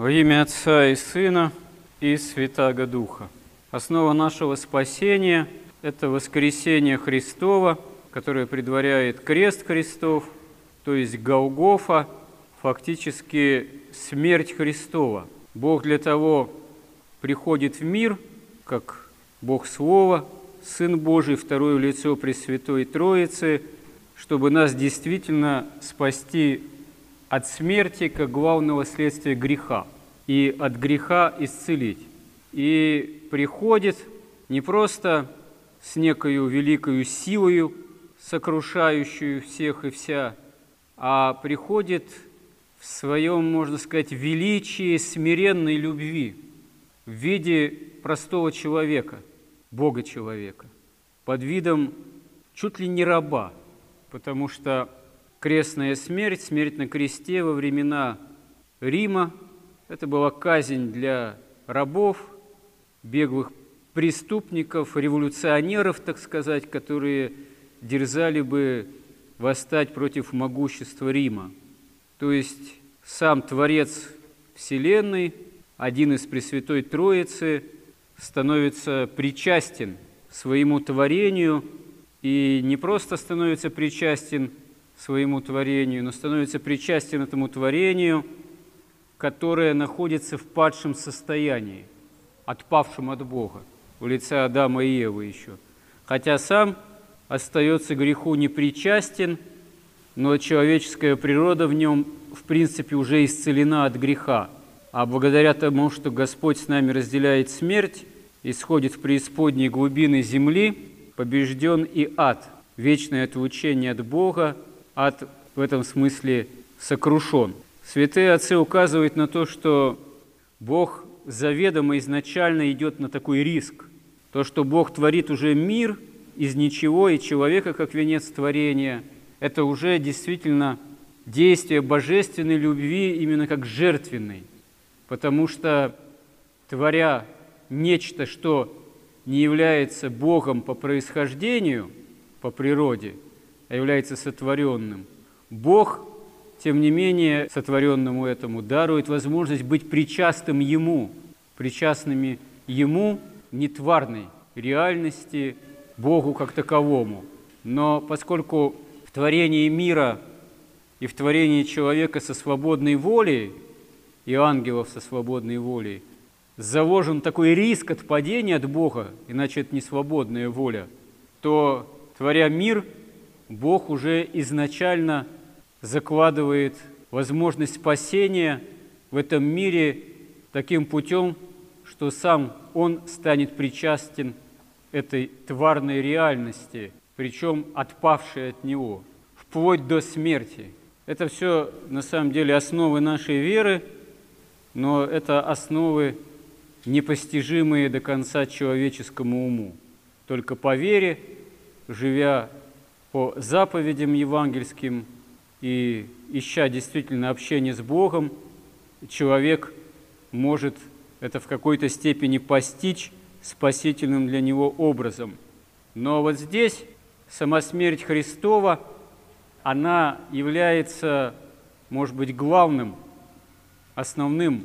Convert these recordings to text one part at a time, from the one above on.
Во имя Отца и Сына и Святаго Духа. Основа нашего спасения – это воскресение Христова, которое предваряет крест Христов, то есть Голгофа, фактически смерть Христова. Бог для того приходит в мир, как Бог Слова, Сын Божий, второе лицо Пресвятой Троицы, чтобы нас действительно спасти от смерти как главного следствия греха и от греха исцелить. И приходит не просто с некою великою силою, сокрушающую всех и вся, а приходит в своем, можно сказать, величии смиренной любви в виде простого человека, Бога-человека, под видом чуть ли не раба, потому что крестная смерть, смерть на кресте во времена Рима. Это была казнь для рабов, беглых преступников, революционеров, так сказать, которые дерзали бы восстать против могущества Рима. То есть сам Творец Вселенной, один из Пресвятой Троицы, становится причастен своему творению и не просто становится причастен своему творению, но становится причастен этому творению, которое находится в падшем состоянии, отпавшем от Бога, в лице Адама и Евы еще. Хотя сам остается греху непричастен, но человеческая природа в нем, в принципе, уже исцелена от греха. А благодаря тому, что Господь с нами разделяет смерть, исходит в преисподние глубины земли, побежден и ад, вечное отлучение от Бога – ад в этом смысле сокрушен. Святые отцы указывают на то, что Бог заведомо изначально идет на такой риск. То, что Бог творит уже мир из ничего и человека как венец творения, это уже действительно действие божественной любви именно как жертвенной. Потому что, творя нечто, что не является Богом по происхождению, по природе – а является сотворенным. Бог, тем не менее, сотворенному этому дарует возможность быть причастным Ему, причастными Ему нетварной реальности, Богу как таковому. Но поскольку в творении мира и в творении человека со свободной волей и ангелов со свободной волей заложен такой риск отпадения от Бога, иначе это не свободная воля, то, творя мир – Бог уже изначально закладывает возможность спасения в этом мире таким путем, что сам Он станет причастен этой тварной реальности, причем отпавшей от Него, вплоть до смерти. Это все на самом деле основы нашей веры, но это основы непостижимые до конца человеческому уму. Только по вере, живя по заповедям евангельским и ища действительно общение с Богом, человек может это в какой-то степени постичь спасительным для него образом. Но вот здесь сама смерть Христова, она является, может быть, главным, основным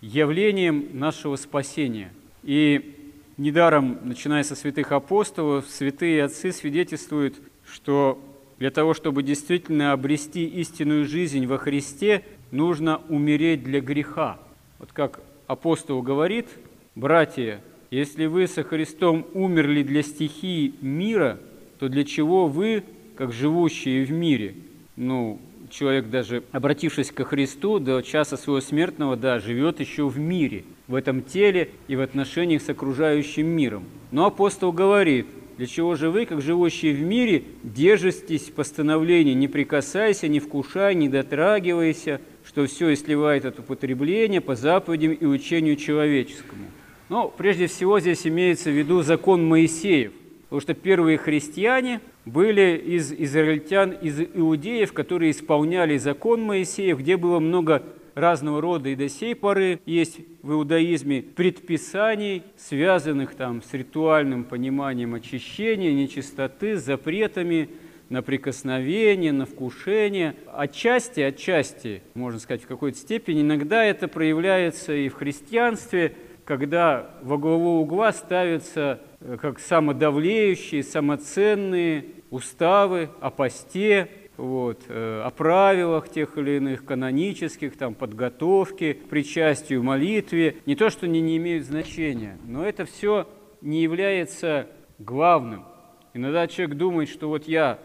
явлением нашего спасения. И недаром, начиная со святых апостолов, святые отцы свидетельствуют – что для того, чтобы действительно обрести истинную жизнь во Христе, нужно умереть для греха. Вот как апостол говорит, братья, если вы со Христом умерли для стихии мира, то для чего вы, как живущие в мире, ну, человек даже обратившись ко Христу до часа своего смертного, да, живет еще в мире, в этом теле и в отношениях с окружающим миром. Но апостол говорит – для чего же вы, как живущие в мире, держитесь постановления «не прикасайся, не вкушай, не дотрагивайся», что все и сливает от употребления по заповедям и учению человеческому. Но прежде всего здесь имеется в виду закон Моисеев, потому что первые христиане были из израильтян, из иудеев, которые исполняли закон Моисеев, где было много разного рода и до сей поры есть в иудаизме предписаний, связанных там с ритуальным пониманием очищения, нечистоты, запретами на прикосновение, на вкушение. Отчасти, отчасти, можно сказать, в какой-то степени, иногда это проявляется и в христианстве, когда во главу угла ставятся э, как самодавлеющие, самоценные уставы о посте, вот, э, о правилах тех или иных канонических, там, подготовке, причастию, молитве. Не то, что они не имеют значения, но это все не является главным. Иногда человек думает, что вот я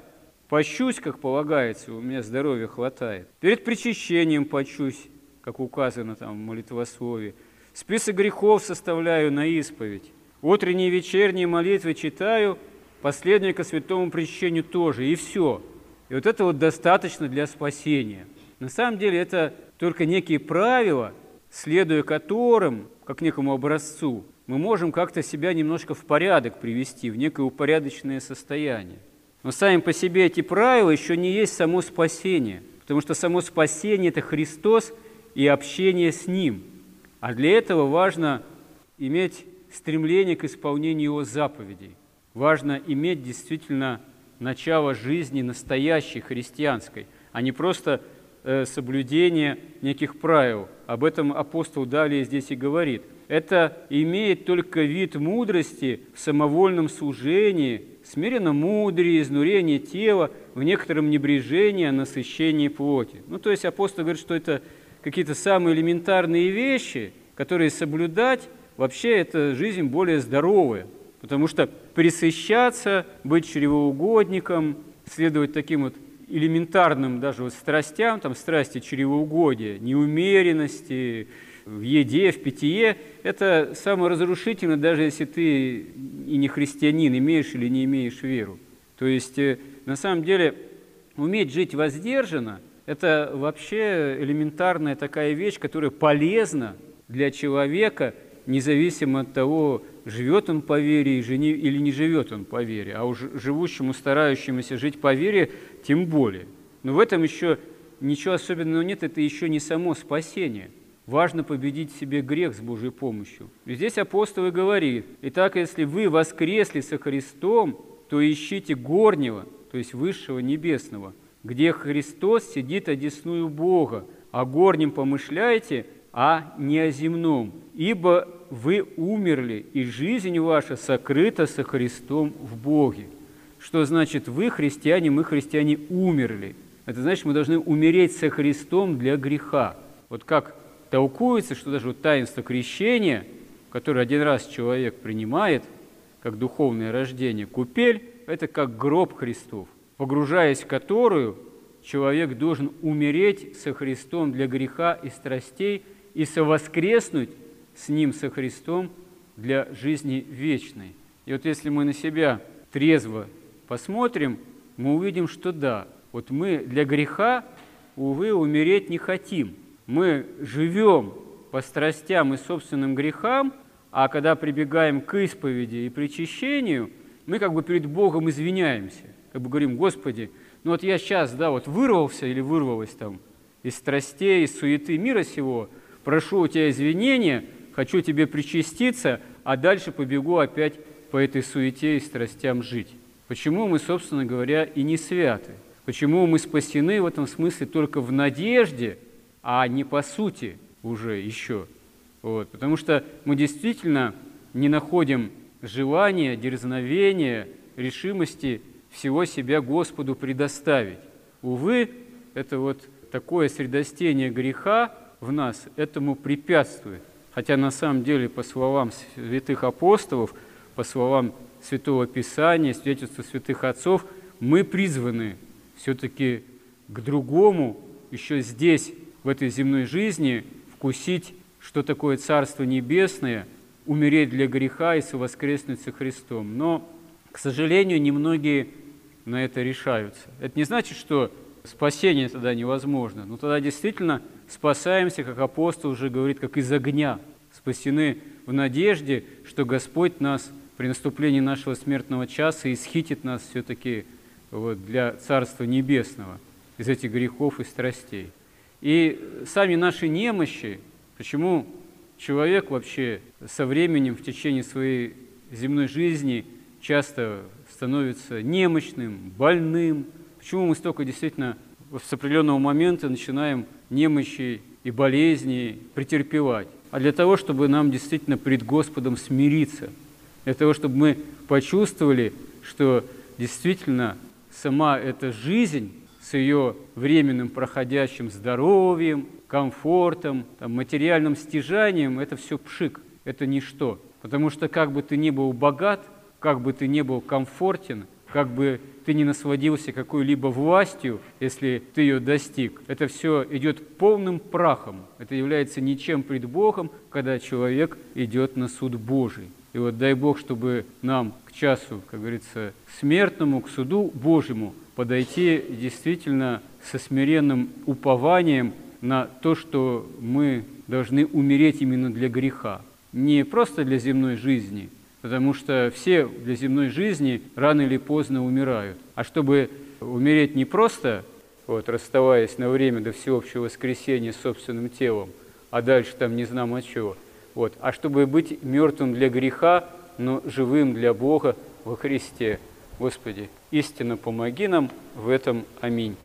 пощусь, как полагается, у меня здоровья хватает. Перед причащением почусь, как указано там в молитвословии. Список грехов составляю на исповедь. Утренние и вечерние молитвы читаю, последнее ко святому причащению тоже, и все. И вот это вот достаточно для спасения. На самом деле это только некие правила, следуя которым, как некому образцу, мы можем как-то себя немножко в порядок привести, в некое упорядоченное состояние. Но сами по себе эти правила еще не есть само спасение, потому что само спасение – это Христос и общение с Ним. А для этого важно иметь стремление к исполнению Его заповедей. Важно иметь действительно начало жизни настоящей христианской, а не просто э, соблюдение неких правил. Об этом апостол далее здесь и говорит. Это имеет только вид мудрости в самовольном служении, смиренно мудрее, изнурение тела, в некотором небрежении, насыщении плоти. Ну, то есть апостол говорит, что это какие-то самые элементарные вещи, которые соблюдать, вообще это жизнь более здоровая, Потому что присыщаться, быть чревоугодником, следовать таким вот элементарным даже вот страстям, там страсти чревоугодия, неумеренности в еде, в питье, это самое разрушительное, даже если ты и не христианин, имеешь или не имеешь веру. То есть, э, на самом деле, уметь жить воздержанно – это вообще элементарная такая вещь, которая полезна для человека, независимо от того, живет он по вере или не живет он по вере, а уж живущему, старающемуся жить по вере, тем более. Но в этом еще ничего особенного нет, это еще не само спасение. Важно победить в себе грех с Божьей помощью. И здесь апостол и говорит, «Итак, если вы воскресли со Христом, то ищите горнего, то есть высшего небесного, где Христос сидит одесную Бога, о горнем помышляйте, а не о земном. Ибо вы умерли, и жизнь ваша сокрыта со Христом в Боге. Что значит вы, христиане, мы, христиане, умерли? Это значит, мы должны умереть со Христом для греха. Вот как толкуется, что даже вот таинство крещения, которое один раз человек принимает, как духовное рождение, купель – это как гроб Христов, погружаясь в которую человек должен умереть со Христом для греха и страстей и совоскреснуть с Ним, со Христом, для жизни вечной. И вот если мы на себя трезво посмотрим, мы увидим, что да, вот мы для греха, увы, умереть не хотим. Мы живем по страстям и собственным грехам, а когда прибегаем к исповеди и причащению, мы как бы перед Богом извиняемся, как бы говорим, Господи, ну вот я сейчас, да, вот вырвался или вырвалась там из страстей, из суеты мира сего, прошу у тебя извинения – хочу тебе причаститься, а дальше побегу опять по этой суете и страстям жить. Почему мы, собственно говоря, и не святы? Почему мы спасены в этом смысле только в надежде, а не по сути уже еще? Вот. Потому что мы действительно не находим желания, дерзновения, решимости всего себя Господу предоставить. Увы, это вот такое средостение греха в нас этому препятствует. Хотя на самом деле, по словам святых апостолов, по словам Святого Писания, свидетельства святых отцов, мы призваны все-таки к другому, еще здесь, в этой земной жизни, вкусить, что такое Царство Небесное, умереть для греха и совоскреснуть со Христом. Но, к сожалению, немногие на это решаются. Это не значит, что спасение тогда невозможно, но тогда действительно спасаемся, как апостол уже говорит, как из огня. Спасены в надежде, что Господь нас при наступлении нашего смертного часа исхитит нас все-таки вот, для Царства Небесного из этих грехов и страстей. И сами наши немощи, почему человек вообще со временем в течение своей земной жизни часто становится немощным, больным, почему мы столько действительно с определенного момента начинаем немощи и болезни претерпевать? А для того, чтобы нам действительно пред Господом смириться, для того, чтобы мы почувствовали, что действительно сама эта жизнь с ее временным проходящим здоровьем, комфортом, там, материальным стяжанием – это все пшик, это ничто. Потому что как бы ты ни был богат, как бы ты ни был комфортен, как бы ты не насладился какой-либо властью, если ты ее достиг, это все идет полным прахом. Это является ничем пред Богом, когда человек идет на суд Божий. И вот дай Бог, чтобы нам к часу, как говорится, смертному, к суду Божьему подойти действительно со смиренным упованием на то, что мы должны умереть именно для греха. Не просто для земной жизни, потому что все для земной жизни рано или поздно умирают. А чтобы умереть не просто, вот, расставаясь на время до всеобщего воскресения с собственным телом, а дальше там не знамо чего, вот, а чтобы быть мертвым для греха, но живым для Бога во Христе. Господи, истинно помоги нам в этом. Аминь.